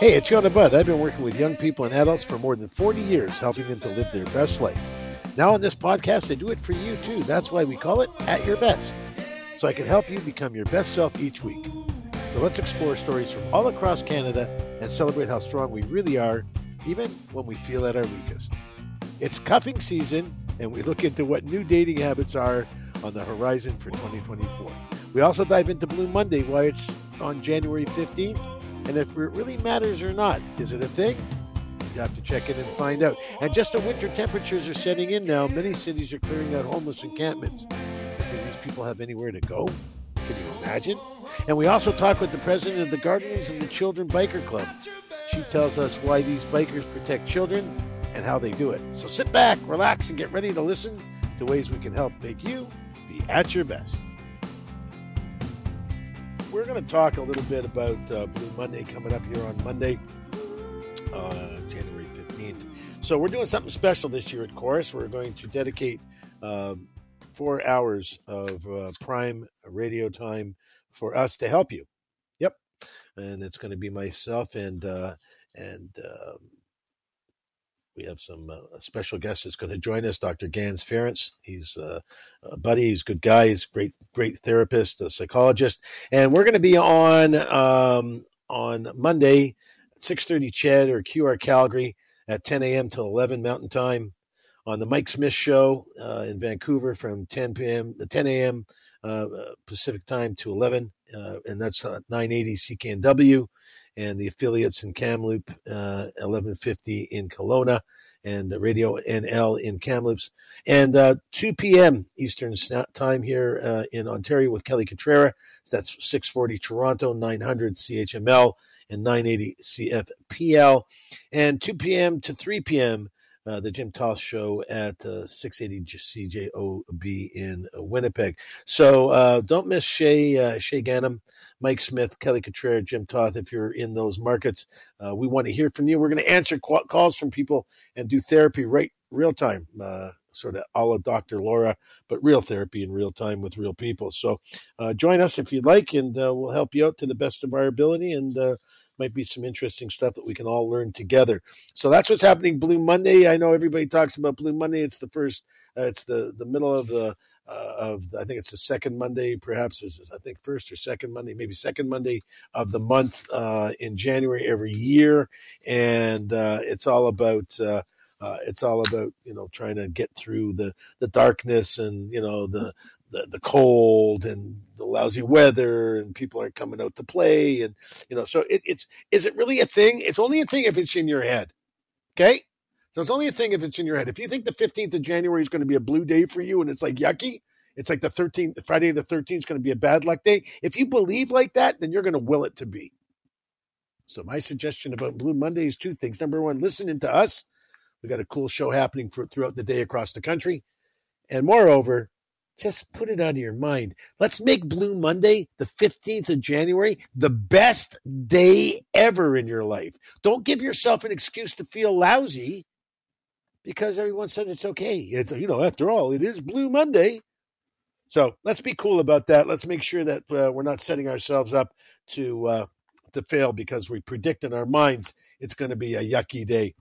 Hey, it's Yonah Budd. I've been working with young people and adults for more than 40 years, helping them to live their best life. Now, on this podcast, I do it for you too. That's why we call it At Your Best. So I can help you become your best self each week. So let's explore stories from all across Canada and celebrate how strong we really are, even when we feel at our weakest. It's cuffing season, and we look into what new dating habits are on the horizon for 2024. We also dive into Blue Monday, why it's on January 15th, and if it really matters or not. Is it a thing? You have to check in and find out. And just the winter temperatures are setting in now. Many cities are clearing out homeless encampments. Do these people have anywhere to go? Can you imagine? And we also talk with the president of the Guardians of the Children Biker Club. She tells us why these bikers protect children and how they do it. So sit back, relax, and get ready to listen to ways we can help make you be at your best. We're going to talk a little bit about uh, Blue Monday coming up here on Monday, uh, January 15th. So, we're doing something special this year at Chorus. We're going to dedicate um, four hours of uh, prime radio time for us to help you. Yep. And it's going to be myself and, uh, and, um, we have some uh, special guest that's going to join us, Dr. Gans Ference. He's uh, a buddy. He's a good guy. He's a great, great therapist, a psychologist, and we're going to be on um, on Monday, six thirty CHED or QR Calgary at ten a.m. till eleven Mountain Time on the Mike Smith Show uh, in Vancouver from ten p.m. to ten a.m. Uh, Pacific Time to eleven, uh, and that's nine eighty CKNW and the affiliates in Kamloops, uh, 1150 in Kelowna, and Radio NL in Kamloops. And uh, 2 p.m. Eastern Time here uh, in Ontario with Kelly Cutrara. That's 640 Toronto, 900 CHML, and 980 CFPL. And 2 p.m. to 3 p.m. Uh, the Jim Toth Show at uh, 680 CJOB in Winnipeg. So uh, don't miss Shay uh, Shay Ganem, Mike Smith, Kelly Cutrara, Jim Toth. If you're in those markets, uh, we want to hear from you. We're going to answer qu- calls from people and do therapy right real time, uh, sort of a la Dr. Laura, but real therapy in real time with real people. So join us if you'd like, and we'll help you out to the best of our ability and might be some interesting stuff that we can all learn together. So that's what's happening Blue Monday. I know everybody talks about Blue Monday. It's the first, uh, it's the the middle of the uh, of I think it's the second Monday, perhaps I think first or second Monday, maybe second Monday of the month uh, in January every year, and uh, it's all about. Uh, it's all about you know trying to get through the the darkness and you know the the, the cold and the lousy weather and people aren't coming out to play and you know so it, it's is it really a thing? It's only a thing if it's in your head okay? So it's only a thing if it's in your head. If you think the 15th of january is going to be a blue day for you and it's like yucky it's like the 13th friday the 13th is going to be a bad luck day if you believe like that then you're going to will it to be. So my suggestion about blue monday is two things. Number one listening to us we got a cool show happening for throughout the day across the country and moreover just put it out of your mind. Let's make Blue Monday, the 15th of January, the best day ever in your life. Don't give yourself an excuse to feel lousy because everyone says it's okay. It's, you know, after all, it is Blue Monday. So let's be cool about that. Let's make sure that uh, we're not setting ourselves up to uh, to fail because we predict in our minds it's going to be a yucky day.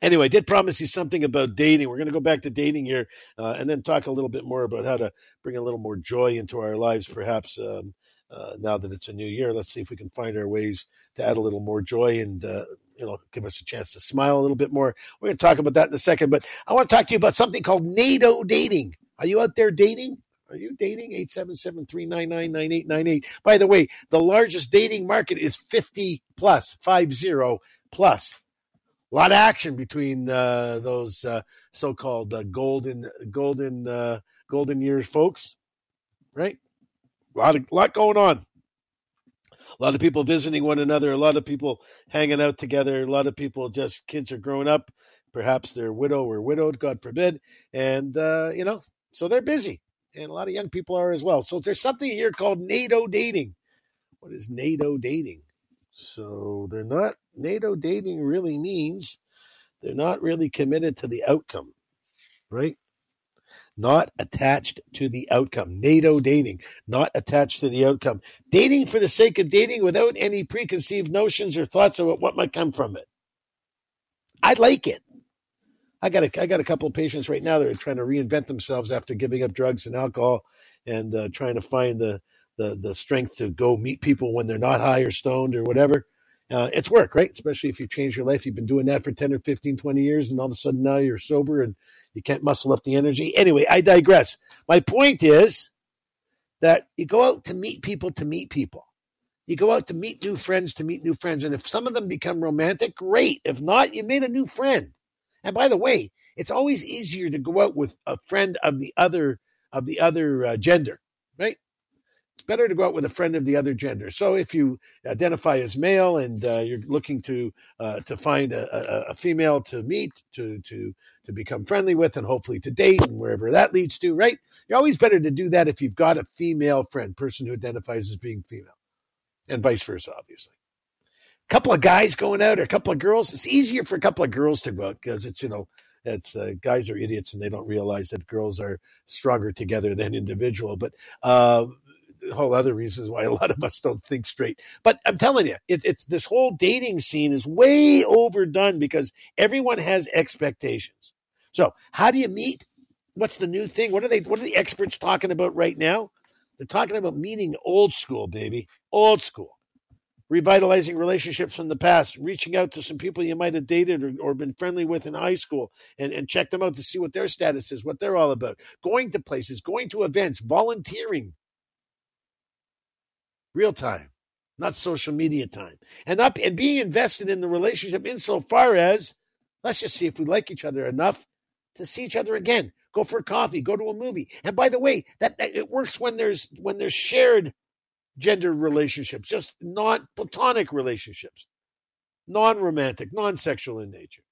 Anyway, I did promise you something about dating. We're going to go back to dating here uh, and then talk a little bit more about how to bring a little more joy into our lives, perhaps. Um, uh, now that it's a new year, let's see if we can find our ways to add a little more joy and uh, you know give us a chance to smile a little bit more. We're going to talk about that in a second, but I want to talk to you about something called NATO dating. Are you out there dating? Are you dating? 877-399-9898. By the way, the largest dating market is 50 plus, 50 plus a lot of action between uh, those uh, so-called uh, golden golden uh, golden years folks right? A lot of lot going on. A lot of people visiting one another a lot of people hanging out together a lot of people just kids are growing up. Perhaps they're widow or widowed god forbid. And uh, you know so they're busy. And a lot of young people are as well. So there's something here called nato dating. What is nato dating? So they're not, NATO dating really means they're not really committed to the outcome, right? not attached to the outcome. NATO dating, not attached to the outcome. Dating for the sake of dating without any preconceived notions or thoughts about what might come from it. I like it. I got a, I got a couple of patients right now that are trying to reinvent themselves after giving up drugs and alcohol and uh, trying to find the, the the strength to go meet people when they're not high or stoned or whatever. Uh, it's work, right? Especially if you change your life. You've been doing that for 10 or 15, 20 years, and all of a sudden now you're sober and you can't muscle up the energy. Anyway, I digress. My point is that you go out to meet people to meet people. You go out to meet new friends to meet new friends. And if some of them become romantic, great. If not, you made a new friend. And by the way, it's always easier to go out with a friend of the other of the other uh, gender, right? It's better to go out with a friend of the other gender. So if you identify as male and uh, you're looking to uh, to find a, a, a, female to meet, to to to become friendly with, and hopefully to date, and wherever that leads to, right? You're always better to do that if you've got a female friend, person who identifies as being female, and vice versa, obviously A couple of guys going out or a couple of girls. It's easier for a couple of girls to go out because it's, you know, it's uh, guys are idiots and they don't realize that girls are stronger together than individual. But uh, whole other reasons why a lot of us don't think straight. But I'm telling you, it, it's this whole dating scene is way overdone because everyone has expectations. So how do you meet? What's the new thing? What are they? What are the experts talking about right now? They're talking about meeting old school, baby, old school revitalizing relationships from the past, reaching out to some people you might have dated or, or, been friendly with in high school and, and check them out to see what their status is, what they're all about, going to places, going to events, volunteering, real time, not social media time, and not and being invested in the relationship insofar as let's just see if we like each other enough to see each other again. Go for coffee, go to a movie. And by the way, that, that it works when there's when there's shared gender relationships, just non platonic relationships, non romantic, non sexual in nature.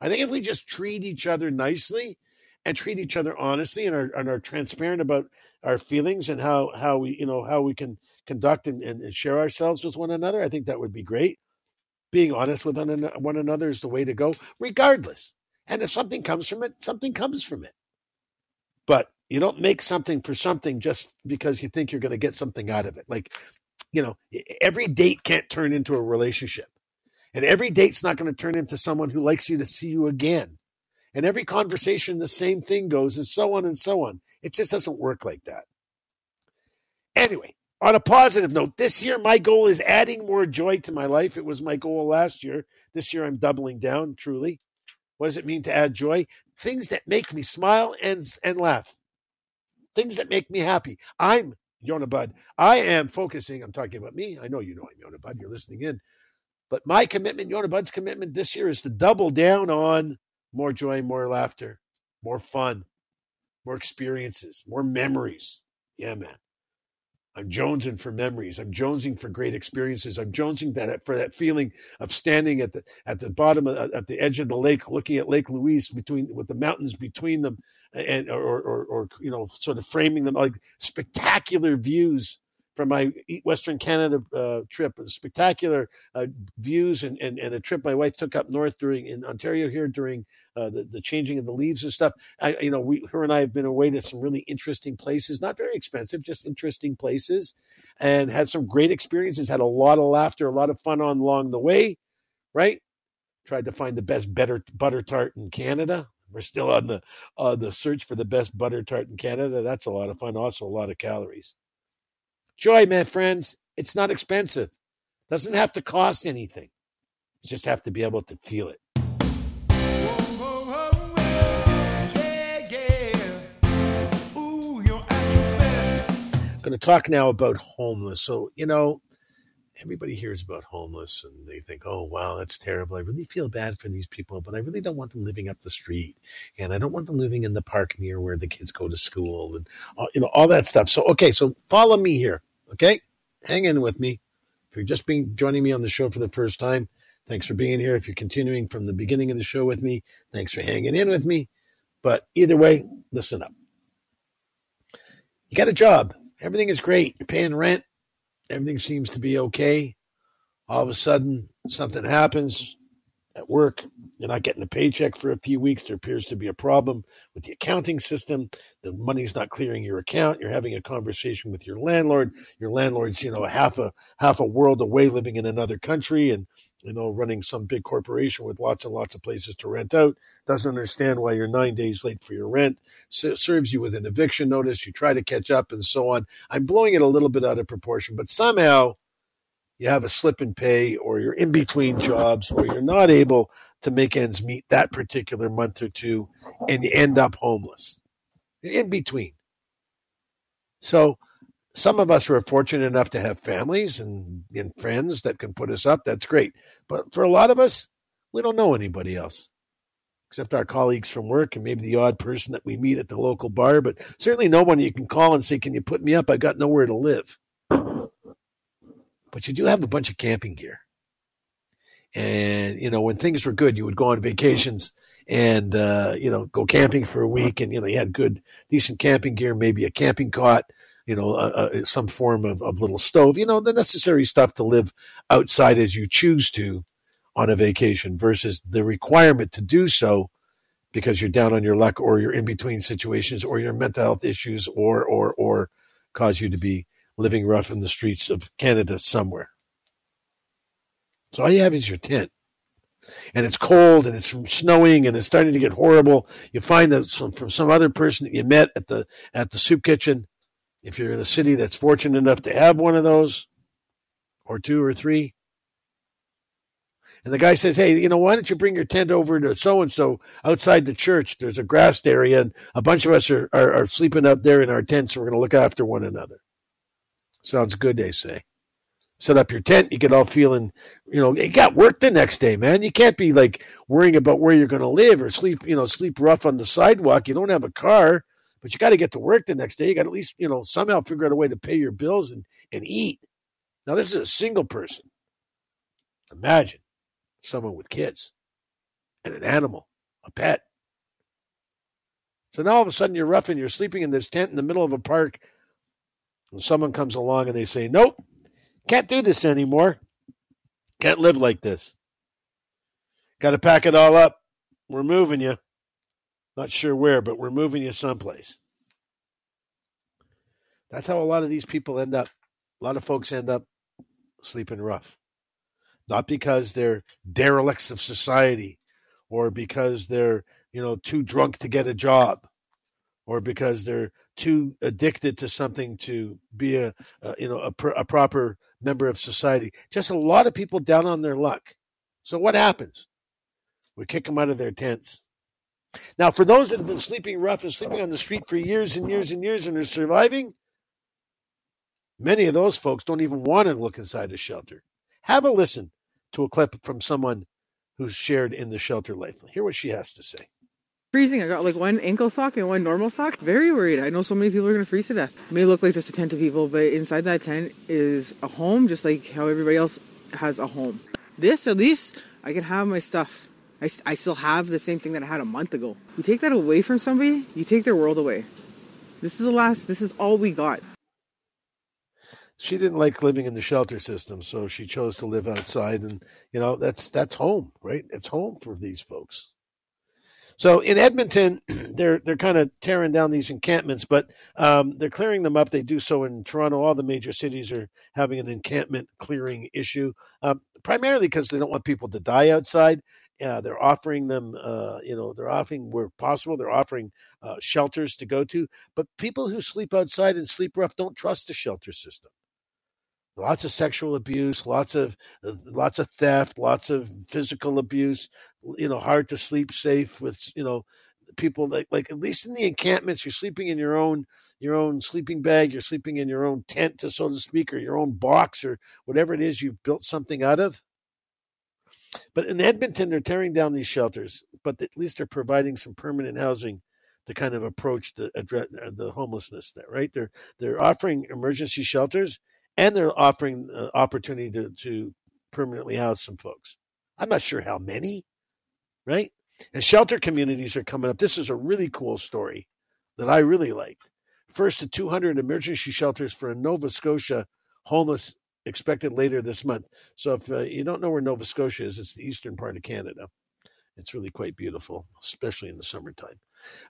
I think if we just treat each other nicely and treat each other honestly and are, and are transparent about our feelings and how, how we, you know, how we can conduct and, and share ourselves with one another, I think that would be great. Being honest with one another is the way to go, regardless. And if something comes from it, something comes from it. But you don't make something for something just because you think you're going to get something out of it. Like, you know, every date can't turn into a relationship. And every date's not going to turn into someone who likes you to see you again. And every conversation, the same thing goes, and so on and so on. It just doesn't work like that. Anyway, on a positive note, this year my goal is adding more joy to my life. It was my goal last year. This year I'm doubling down, truly. What does it mean to add joy? Things that make me smile and, and laugh things that make me happy. I'm Yonah Budd. I am focusing, I'm talking about me. I know you know I'm Yonah Budd. You're listening in. But my commitment, Yonah Budd's commitment this year is to double down on more joy, more laughter, more fun, more experiences, more memories. Yeah, man. I'm jonesing for memories. I'm jonesing for great experiences. I'm jonesing that uh, for that feeling of standing at the at the bottom of, uh, at the edge of the lake, looking at Lake Louise between with the mountains between them, and or or, or you know sort of framing them like spectacular views from my Western Canada uh, trip. Spectacular uh, views and, and, and a trip my wife took up north during in Ontario here during uh, the, the changing of the leaves and stuff. I, you know, we, her and I have been away to some really interesting places, not very expensive, just interesting places, and had some great experiences. Had a lot of laughter, a lot of fun on along the way. Right? Tried to find the best better butter tart in Canada. We're still on the on the search for the best butter tart in Canada. That's a lot of fun. Also, a lot of calories. Joy, my friends, it's not expensive. Doesn't have to cost anything. You just have to be able to feel it. going to talk now about homeless. So, you know, everybody hears about homeless and they think, oh, wow, that's terrible. I really feel bad for these people, but I really don't want them living up the street. And I don't want them living in the park near where the kids go to school and, uh, you know, all that stuff. So, okay, so follow me here. Okay, hang in with me. If you're just being joining me on the show for the first time, thanks for being here. If you're continuing from the beginning of the show with me, thanks for hanging in with me. But either way, listen up. You got a job. Everything is great. You're paying rent. Everything seems to be okay. All of a sudden, something happens. At work. You're not getting a paycheck for a few weeks. There appears to be a problem with the accounting system. The money's not clearing your account. You're having a conversation with your landlord. Your landlord's, you know, half a half a world away, living in another country, and you know, running some big corporation with lots and lots of places to rent out. Doesn't understand why you're nine days late for your rent. serves you with an eviction notice. You try to catch up, and so on. I'm blowing it a little bit out of proportion, but somehow you have a slip and pay or you're in between jobs or you're not able to make ends meet that particular month or two and you end up homeless. In between. So some of us are fortunate enough to have families and, and friends that can put us up. That's great. But for a lot of us, we don't know anybody else except our colleagues from work and maybe the odd person that we meet at the local bar, but certainly no one you can call and say, Can you put me up? I've got nowhere to live but you do have a bunch of camping gear. And, you know, when things were good, you would go on vacations and, uh, you know, go camping for a week. And, you know, you had good, decent camping gear, maybe a camping cot, you know, uh, some form of, of little stove, you know, the necessary stuff to live outside as you choose to on a vacation versus the requirement to do so because you're down on your luck or you're in between situations or your mental health issues or, or, or cause you to be living rough in the streets of Canada somewhere. So all you have is your tent. And it's cold and it's snowing and it's starting to get horrible. You find that some, from some other person that you met at the at the soup kitchen, if you're in a city that's fortunate enough to have one of those, or two or three. And the guy says, Hey, you know, why don't you bring your tent over to so and so outside the church? There's a grassed area, and a bunch of us are, are, are sleeping up there in our tents, we're going to look after one another. Sounds good, they say. Set up your tent, you get all feeling, you know, you got work the next day, man. You can't be like worrying about where you're going to live or sleep, you know, sleep rough on the sidewalk. You don't have a car, but you got to get to work the next day. You got to at least, you know, somehow figure out a way to pay your bills and, and eat. Now, this is a single person. Imagine someone with kids and an animal, a pet. So now all of a sudden you're rough and you're sleeping in this tent in the middle of a park someone comes along and they say, Nope, can't do this anymore. Can't live like this. Got to pack it all up. We're moving you. Not sure where, but we're moving you someplace. That's how a lot of these people end up. A lot of folks end up sleeping rough. Not because they're derelicts of society or because they're, you know, too drunk to get a job or because they're too addicted to something to be a, a you know a, pr- a proper member of society. Just a lot of people down on their luck. So what happens? We kick them out of their tents. Now, for those that have been sleeping rough and sleeping on the street for years and years and years and are surviving, many of those folks don't even want to look inside a shelter. Have a listen to a clip from someone who's shared in the shelter life. Hear what she has to say freezing. I got like one ankle sock and one normal sock. Very worried. I know so many people are going to freeze to death. It may look like just a tent to people, but inside that tent is a home, just like how everybody else has a home. This, at least, I can have my stuff. I, I still have the same thing that I had a month ago. You take that away from somebody, you take their world away. This is the last, this is all we got. She didn't like living in the shelter system, so she chose to live outside. And, you know, that's that's home, right? It's home for these folks. So in Edmonton, they're they're kind of tearing down these encampments, but um, they're clearing them up. They do so in Toronto. All the major cities are having an encampment clearing issue, um, primarily because they don't want people to die outside. Uh, they're offering them, uh, you know, they're offering where possible. They're offering uh, shelters to go to, but people who sleep outside and sleep rough don't trust the shelter system lots of sexual abuse, lots of uh, lots of theft, lots of physical abuse. You know, hard to sleep safe with you know people like like at least in the encampments, you're sleeping in your own your own sleeping bag, you're sleeping in your own tent, to so to speak, or your own box or whatever it is you've built something out of. But in Edmonton, they're tearing down these shelters, but at least they're providing some permanent housing to kind of approach the address uh, the homelessness there, right? They're they're offering emergency shelters and they're offering the opportunity to, to permanently house some folks. I'm not sure how many, right? And shelter communities are coming up. This is a really cool story that I really liked. First to 200 emergency shelters for Nova Scotia homeless expected later this month. So if uh, you don't know where Nova Scotia is, it's the eastern part of Canada. It's really quite beautiful, especially in the summertime.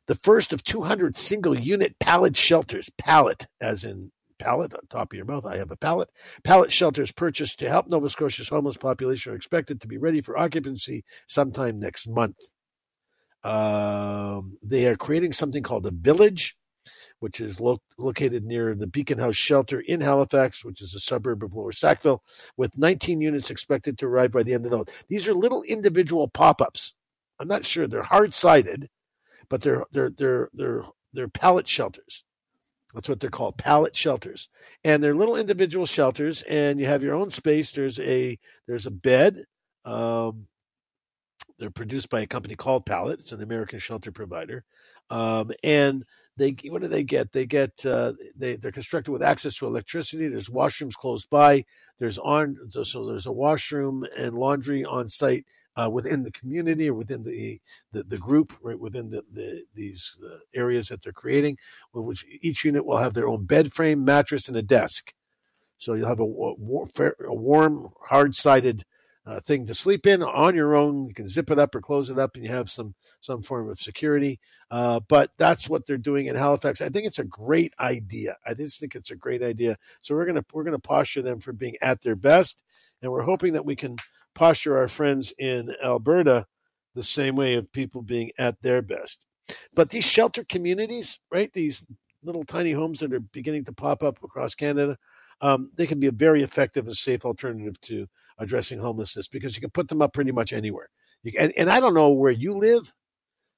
The first of 200 single unit pallet shelters, pallet as in palate on top of your mouth. I have a palate. Pallet shelters purchased to help Nova Scotia's homeless population are expected to be ready for occupancy sometime next month. Um, they are creating something called a village which is lo- located near the Beacon House shelter in Halifax, which is a suburb of Lower Sackville, with 19 units expected to arrive by the end of the month. These are little individual pop-ups. I'm not sure they're hard-sided, but they're they're they're they're they're pallet shelters. That's what they're called, pallet shelters. And they're little individual shelters, and you have your own space. There's a there's a bed. Um, they're produced by a company called Pallet. It's an American shelter provider, um, and they what do they get? They get uh, they they're constructed with access to electricity. There's washrooms close by. There's on so there's a washroom and laundry on site uh, within the community or within the the, the group, right within the, the these uh, areas that they're creating. Which each unit will have their own bed frame, mattress, and a desk. So you'll have a, a, warm, hard-sided uh, thing to sleep in on your own. You can zip it up or close it up, and you have some some form of security. Uh, but that's what they're doing in Halifax. I think it's a great idea. I just think it's a great idea. So we're gonna we're gonna posture them for being at their best, and we're hoping that we can posture our friends in Alberta the same way of people being at their best. But these shelter communities, right? These little tiny homes that are beginning to pop up across Canada, um, they can be a very effective and safe alternative to addressing homelessness because you can put them up pretty much anywhere. You, and, and I don't know where you live,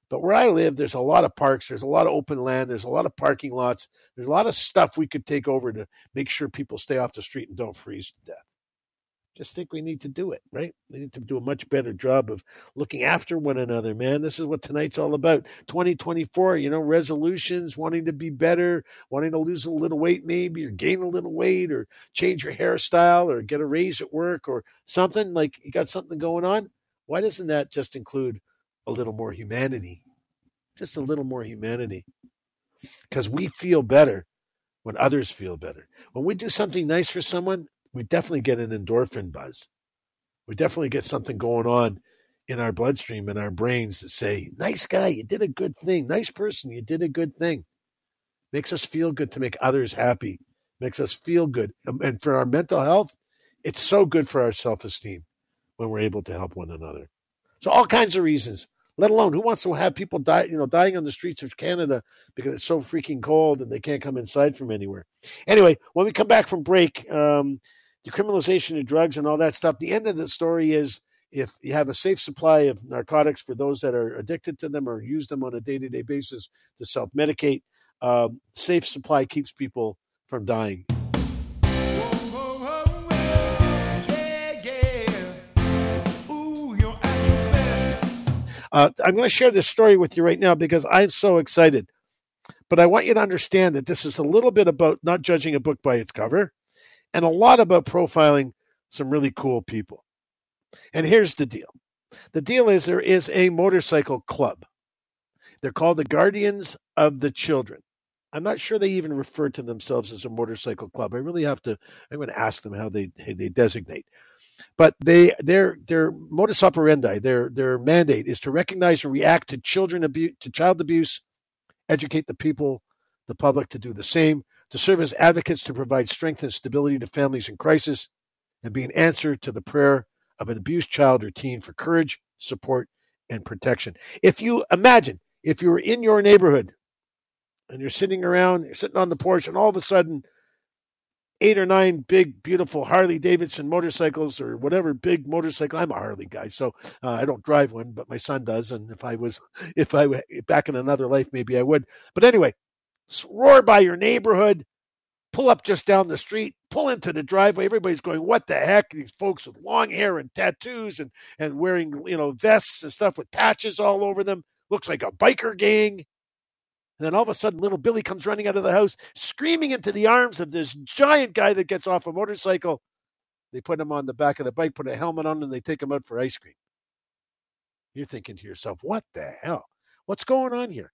but where I live, there's a lot of parks, there's a lot of open land, there's a lot of parking lots, there's a lot of stuff we could take over to make sure people stay off the street and don't freeze to death. Just think we need to do it, right? We need to do a much better job of looking after one another, man. This is what tonight's all about. 2024, you know, resolutions, wanting to be better, wanting to lose a little weight, maybe, or gain a little weight, or change your hairstyle, or get a raise at work, or something like you got something going on. Why doesn't that just include a little more humanity. Just a little more humanity. Because we feel better when others feel better. When we do something nice for someone, we definitely get an endorphin buzz. We definitely get something going on in our bloodstream and our brains that say, nice guy, you did a good thing. Nice person, you did a good thing. Makes us feel good to make others happy. Makes us feel good. Um, and for our mental health, it's so good for our self esteem when we're able to help one another. So all kinds of reasons let alone who wants to have people die, you know, dying on the streets of Canada because it's so freaking cold and they can't come inside from anywhere. Anyway, when we come back from break, um, decriminalization of drugs and all that stuff. The end of the story is if you have a safe supply of narcotics for those that are addicted to them or use them on a day to day basis to self medicate, um, safe supply keeps people from dying. Uh, I'm going to share this story with you right now because I'm so excited. But I want you to understand that this is a little bit about not judging a book by its cover and a lot about profiling some really cool people. And here's the deal the deal is there is a motorcycle club. They're called the Guardians of the Children. I'm not sure they even refer to themselves as a motorcycle club. I really have to. I'm going to ask them how they how they designate. But they their their modus operandi, their their mandate is to recognize and react to children abuse to child abuse, educate the people, the public to do the same, to serve as advocates to provide strength and stability to families in crisis, and be an answer to the prayer of an abused child or teen for courage, support, and protection. If you imagine if you were in your neighborhood and you're sitting around, you're sitting on the porch, and all of a sudden eight or nine big, beautiful Harley Davidson motorcycles or whatever big motorcycle. I'm a Harley guy, so uh, I don't drive one, but my son does. And if I was, if I were back in another life, maybe I would. But anyway, roar by your neighborhood, pull up just down the street, pull into the driveway. Everybody's going, "What the heck?" These folks with long hair and tattoos and and wearing you know vests and stuff with patches all over them. Looks like a biker gang. And then all of a sudden, little Billy comes running out of the house, screaming into the arms of this giant guy that gets off a motorcycle. They put him on the back of the bike, put a helmet on, and they take him out for ice cream. You're thinking to yourself, what the hell? What's going on here?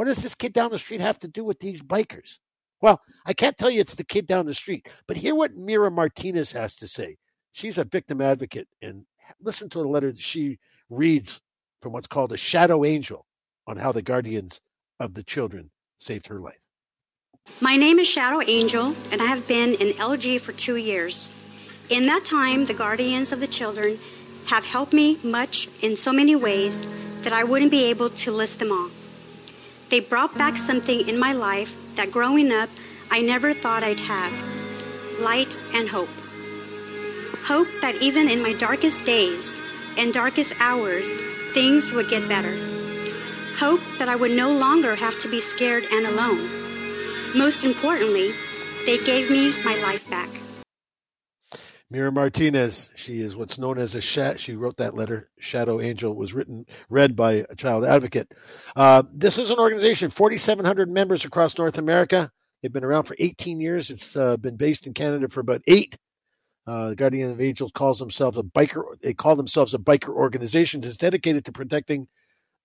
What does this kid down the street have to do with these bikers? Well, I can't tell you it's the kid down the street, but hear what Mira Martinez has to say. She's a victim advocate, and listen to the letter that she reads from what's called a shadow angel on how the guardians of the children saved her life. My name is Shadow Angel, and I have been in LG for two years. In that time, the guardians of the children have helped me much in so many ways that I wouldn't be able to list them all. They brought back something in my life that growing up I never thought I'd have light and hope. Hope that even in my darkest days and darkest hours, things would get better. Hope that I would no longer have to be scared and alone. Most importantly, they gave me my life back. Mira Martinez, she is what's known as a shat. She wrote that letter. Shadow Angel was written, read by a child advocate. Uh, this is an organization, 4,700 members across North America. They've been around for 18 years. It's uh, been based in Canada for about eight. Uh, the Guardian of Angels calls themselves a biker. They call themselves a biker organization It's dedicated to protecting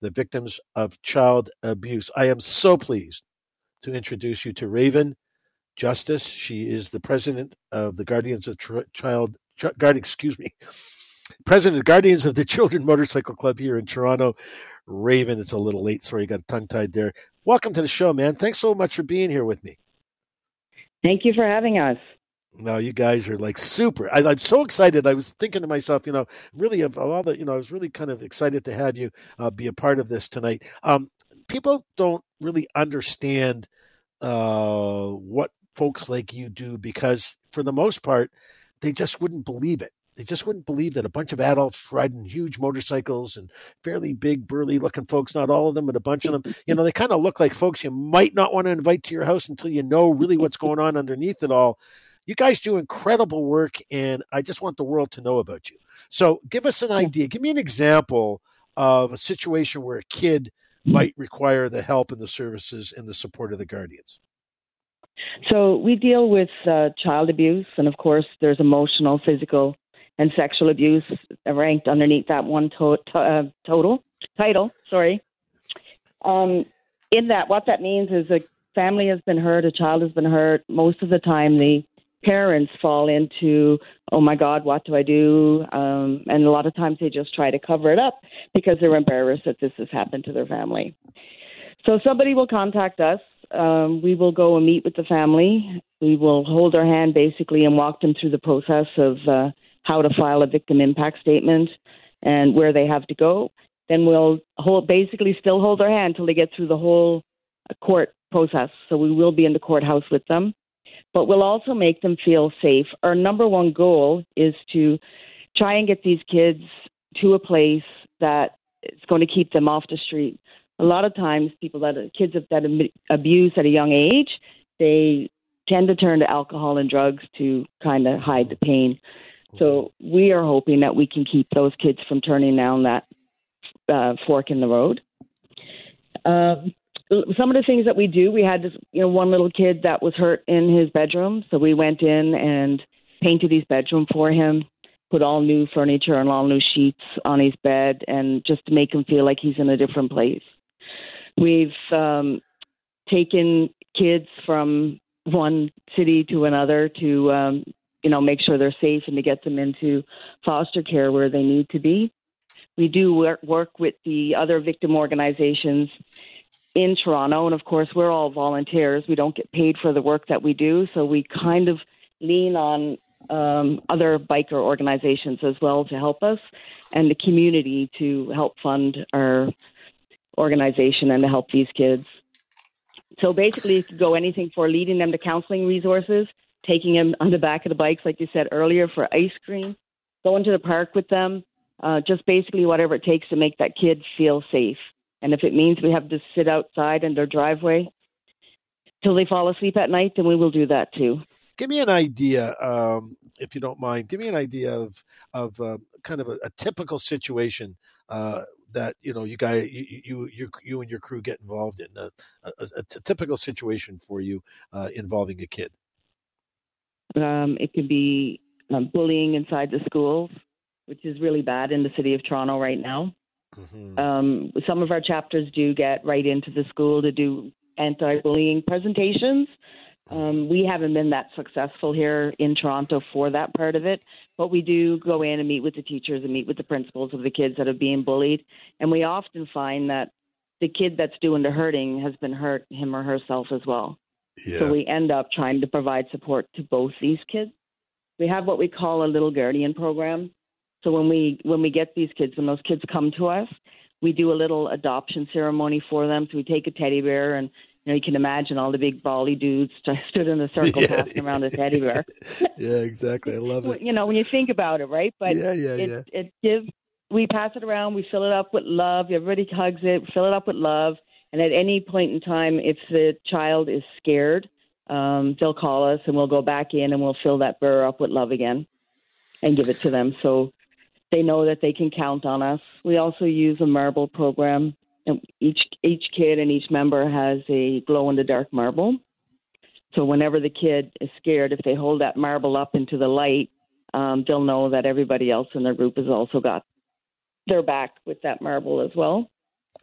the victims of child abuse. I am so pleased to introduce you to Rayven Justice. She is the president of the Guardians of Tr- Child Ch- Guard. Excuse me, president of Guardians of the Children Motorcycle Club here in Toronto. Rayven, it's a little late. Sorry, you got tongue tied there. Welcome to the show, man. Thanks so much for being here with me. Thank you for having us. No, you guys are like super. I, am so excited. I was thinking to myself, you know, really of, of, all the, you know, I was really kind of excited to have you uh, be a part of this tonight. Um, people don't really understand uh, what folks like you do because, for the most part, they just wouldn't believe it. They just wouldn't believe that a bunch of adults riding huge motorcycles and fairly big, burly looking folks, not all of them, but a bunch of them, you know, they kind of look like folks you might not want to invite to your house until you know really what's going on underneath it all you guys do incredible work, and I just want the world to know about you. So, give us an idea. Give me an example of a situation where a kid hmm. might require the help and the services and the support of the guardians. So, we deal with uh, child abuse, and of course, there's emotional, physical, and sexual abuse ranked underneath that one to- to- uh, total title. Sorry. Um, in that, what that means is a family has been hurt, a child has been hurt. Most of the time, the parents fall into, oh my God, what do I do? Um, and a lot of times they just try to cover it up because they're embarrassed that this has happened to their family. So somebody will contact us. Um, we will go and meet with the family. We will hold their hand basically and walk them through the process of uh, how to file a victim impact statement and where they have to go. Then we'll hold, basically still hold their hand until they get through the whole court process. So we will be in the courthouse with them but we'll also make them feel safe. Our number one goal is to try and get these kids to a place that is going to keep them off the street. A lot of times, people that kids that abuse at a young age, they tend to turn to alcohol and drugs to kind of hide the pain. So we are hoping that we can keep those kids from turning down that uh, fork in the road. Um, some of the things that we do, we had this, you know, one little kid that was hurt in his bedroom, so we went in and painted his bedroom for him, put all new furniture and all new sheets on his bed, and just to make him feel like he's in a different place. We've um, taken kids from one city to another to, um, you know, make sure they're safe and to get them into foster care where they need to be. We do work, work with the other victim organizations in Toronto. And of course, we're all volunteers. We don't get paid for the work that we do. So we kind of lean on um, other biker organizations as well to help us and the community to help fund our organization and to help these kids. So basically, it could go anything for leading them to counseling resources, taking them on the back of the bikes, like you said earlier, for ice cream, going to the park with them, uh, just basically whatever it takes to make that kid feel safe. And if it means we have to sit outside in their driveway till they fall asleep at night, then we will do that too. Give me an idea, um, if you don't mind. Give me an idea of of uh, kind of a, a typical situation uh, that you know you guys you, you you you and your crew get involved in a, a, a typical situation for you uh, involving a kid. Um, it could be um, bullying inside the schools, which is really bad in the city of Toronto right now. Mm-hmm. Um, some of our chapters do get right into the school to do anti-bullying presentations. Um, we haven't been that successful here in Toronto for that part of it, but we do go in and meet with the teachers and meet with the principals of the kids that are being bullied. And we often find that the kid that's doing the hurting has been hurt him or herself as well. Yeah. So we end up trying to provide support to both these kids. We have what we call a little guardian program. So when we when we get these kids, when those kids come to us, we do a little adoption ceremony for them. So we take a teddy bear and you know, you can imagine all the big bally dudes stood in a circle Yeah. passing around a teddy bear. yeah, exactly. I love it. you know, when you think about it, right? But yeah, yeah, it, yeah. it gives we pass it around we fill it up with love everybody hugs it fill it up with love and at any point in time if the child is scared um, they'll call us and we'll go back in and we'll fill that burr up with love again and give it to them so they know that they can count on us we also use a marble program each each kid and each member has a glow in the dark marble so whenever the kid is scared if they hold that marble up into the light um, they'll know that everybody else in their group has also got their back with that marble as well.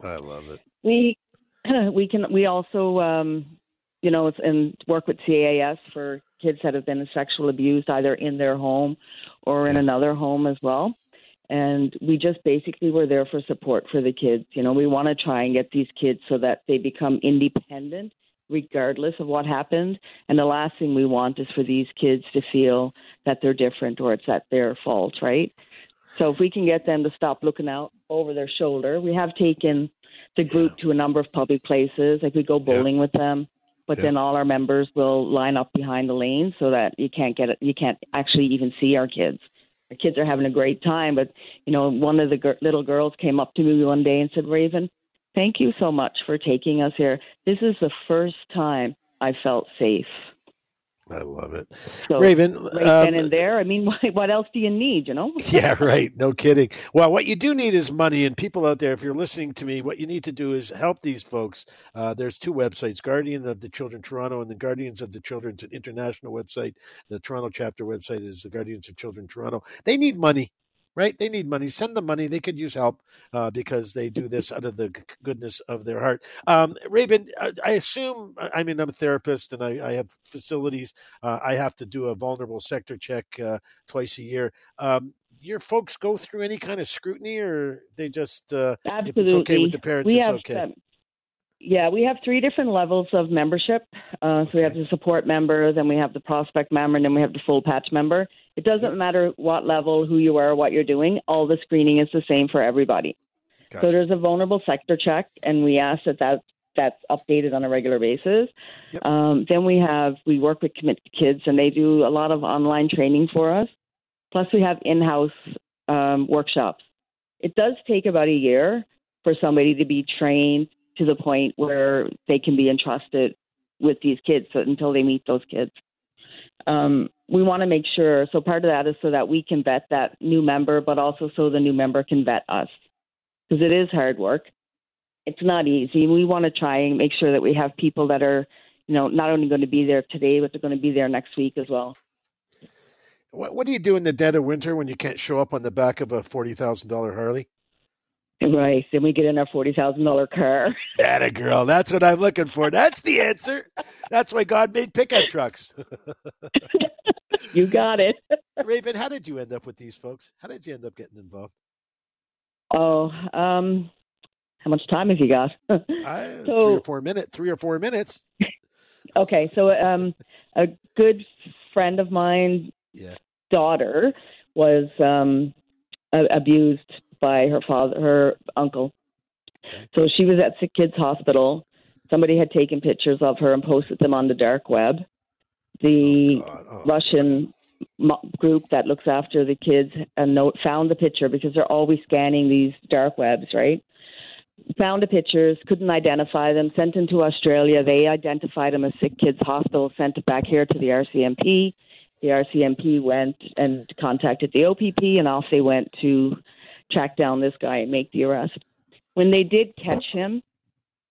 I love it. We we can we also um, you know it's- and work with CAS for kids that have been sexually abused either in their home or in another home as well. And we just basically were there for support for the kids. You know, we want to try and get these kids so that they become independent regardless of what happened. And the last thing we want is for these kids to feel that they're different or it's at their fault, right? So if we can get them to stop looking out over their shoulder, we have taken the group to a number of public places. Like we go bowling with them, but Yeah. then all our members will line up behind the lane so that you can't get it. You can't actually even see our kids. Our kids are having a great time, but you know, one of the gir- little girls came up to me one day and said, "Rayven, thank you so much for taking us here. This is the first time I felt safe." I love it. So Rayven, right um, then and there. I mean, what, what else do you need? You know? yeah, right. No kidding. Well, what you do need is money. And people out there, if you're listening to me, what you need to do is help these folks. Uh, there's two websites Guardian of the Children Toronto and the Guardians of the Children's international website. The Toronto chapter website is the Guardians of Children Toronto. They need money. Right, they need money. Send them money. They could use help uh, because they do this out of the goodness of their heart. Um, Rayven, I, I assume. I mean, I'm a therapist and I, I have facilities. Uh, I have to do a vulnerable sector check uh, twice a year. Um, your folks go through any kind of scrutiny, or they just uh, if it's okay with the parents, we it's okay. yeah, we have three different levels of membership. Uh, so we have the support member, then we have the prospect member, and then we have the full patch member. It doesn't matter what level, who you are, what you're doing. All the screening is the same for everybody. So there's a vulnerable sector check, and we ask that, that that's updated on a regular basis. Yep. Um, then we have we work with Commit Kids, and they do a lot of online training for us. Plus, we have in-house um, workshops. It does take about a year for somebody to be trained to the point where they can be entrusted with these kids so, until they meet those kids. Um, we want to make sure. So part of that is so that we can vet that new member, but also so the new member can vet us because it is hard work. It's not easy. We want to try and make sure that we have people that are, you know, not only going to be there today, but they're going to be there next week as well. What, what do you do in the dead of winter when you can't show up on the back of a forty thousand dollar Harley? Right. Then we get in our forty thousand dollar car. That a girl. That's what I'm looking for. That's the answer. That's why God made pickup trucks. you got it. Rayven, how did you end up with these folks? How did you end up getting involved? Oh, um, how much time have you got? I, three or four minutes. Three or four minutes. okay, so um, a good friend of mine, Yeah. daughter, was um, abused by her father, her uncle. Okay. So she was at Sick Kids Hospital. Somebody had taken pictures of her and posted them on the dark web. The oh, God, oh. Russian group that looks after the kids and note found the picture because they're always scanning these dark webs, right? Found the pictures, couldn't identify them, sent them to Australia. They identified them as Sick Kids Hospital, sent it back here to the RCMP. The RCMP went and contacted the OPP, and off they went to track down this guy and make the arrest. When they did catch him,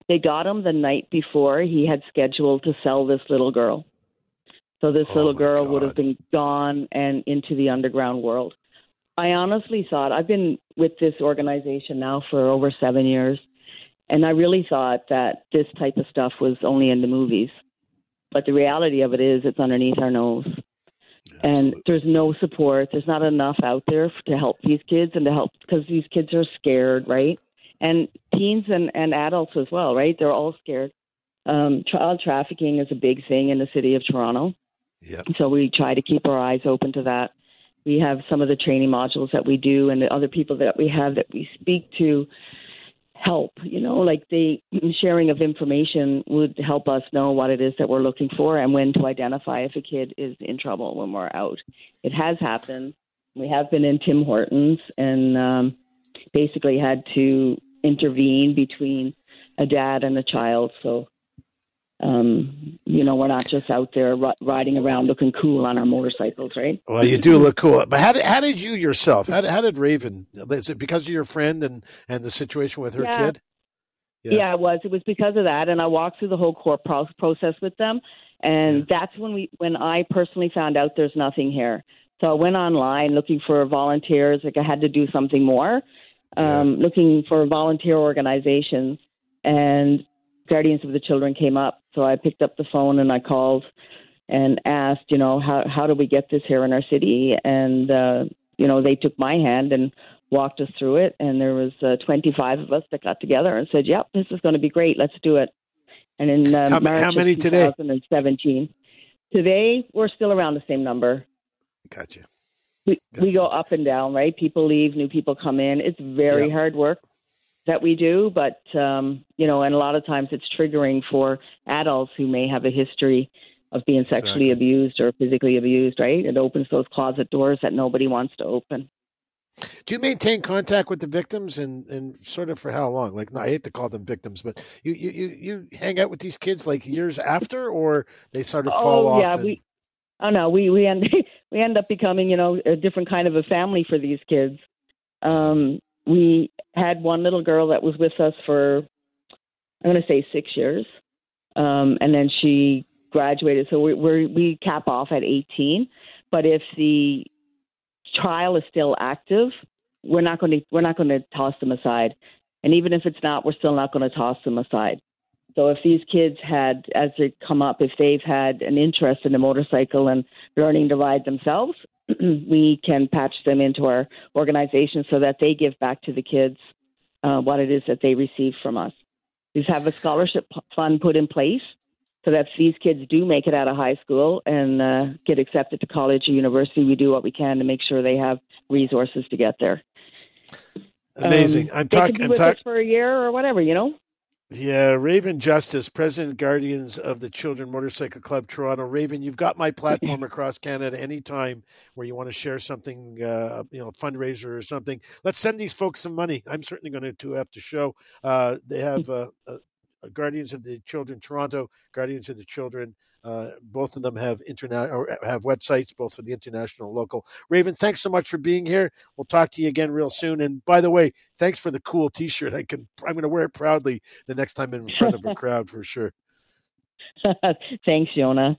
they got him the night before he had scheduled to sell this little girl. So this Oh, little girl would have been gone and into the underground world. I honestly thought I've been with this organization now for over seven years, and I really thought that this type of stuff was only in the movies. But the reality of it is, it's underneath our nose. And there's no support. There's not enough out there to help these kids and to help because these kids are scared, right? And teens and, and adults as well, right? They're all scared. Um, child trafficking is a big thing in the city of Toronto. Yep. So we try to keep our eyes open to that. We have some of the training modules that we do, and the other people that we have that we speak to help. You know, like the sharing of information would help us know what it is that we're looking for and when to identify if a kid is in trouble when we're out. It has happened. We have been in Tim Hortons and um, basically had to intervene between a dad and a child. So um, know, we're not just out there r- riding around looking cool on our motorcycles, right? Well, you do look cool. But how did, how did you yourself? How did, how did Rayven? Is it because of your friend and, and the situation with her Yeah. kid? Yeah. Yeah. it was. It was because of that, and I walked through the whole court pro- process with them, and that's when we, when I personally found out there's nothing here. So I went online looking for volunteers. Like I had to do something more, um, looking for volunteer organizations, and Guardians of the Children came up. So I picked up the phone and I called and asked, you know, how how do we get this here in our city? And uh, you know, they took my hand and walked us through it. And there was uh, 25 of us that got together and said, "Yep, this is going to be great. Let's do it." And in uh, How ma- March how many today? 2017, today we're still around the same number. Gotcha. We, we go up and down, right? People leave, new people come in. It's very Yeah. hard work that we do, but um, you know, and a lot of times it's triggering for adults who may have a history of being sexually Exactly. abused or physically abused, right? It opens those closet doors that nobody wants to open. Do you maintain contact with the victims and, and sort of for how long? Like, no, I hate to call them victims, but you, you, you, you hang out with these kids like years after, or they sort of fall oh off? yeah, and- we. Oh no, we we end we end up becoming you know a different kind of a family for these kids. Um, we had one little girl that was with us for I'm going to say six years, um, and then she graduated. So we we cap off at 18. But if the trial is still active, we're not going to we're not going to toss them aside. And even if it's not, we're still not going to toss them aside. So if these kids had, as they come up, if they've had an interest in a motorcycle and learning to ride themselves, we can patch them into our organization so that they give back to the kids uh, what it is that they receive from us. We have a scholarship fund put in place so that if these kids do make it out of high school and uh, get accepted to college or university, we do what we can to make sure they have resources to get there. Amazing. Um, I'm talking. I'm with talking. us for a year or whatever, you know. Yeah, Rayven Justice, President Guardians of the Children Motorcycle Club Toronto. Rayven, you've got my platform across Canada anytime where you want to share something, uh, you know, fundraiser or something. Let's send these folks some money. I'm certainly going to have to show. Uh, they have uh, uh, Guardians of the Children Toronto, Guardians of the Children. Uh, both of them have internet or have websites, both for the international and local. Rayven, thanks so much for being here. We'll talk to you again real soon. And by the way, thanks for the cool T-shirt. I can I'm going to wear it proudly the next time I'm in front of a crowd for sure. Thanks, Jonah.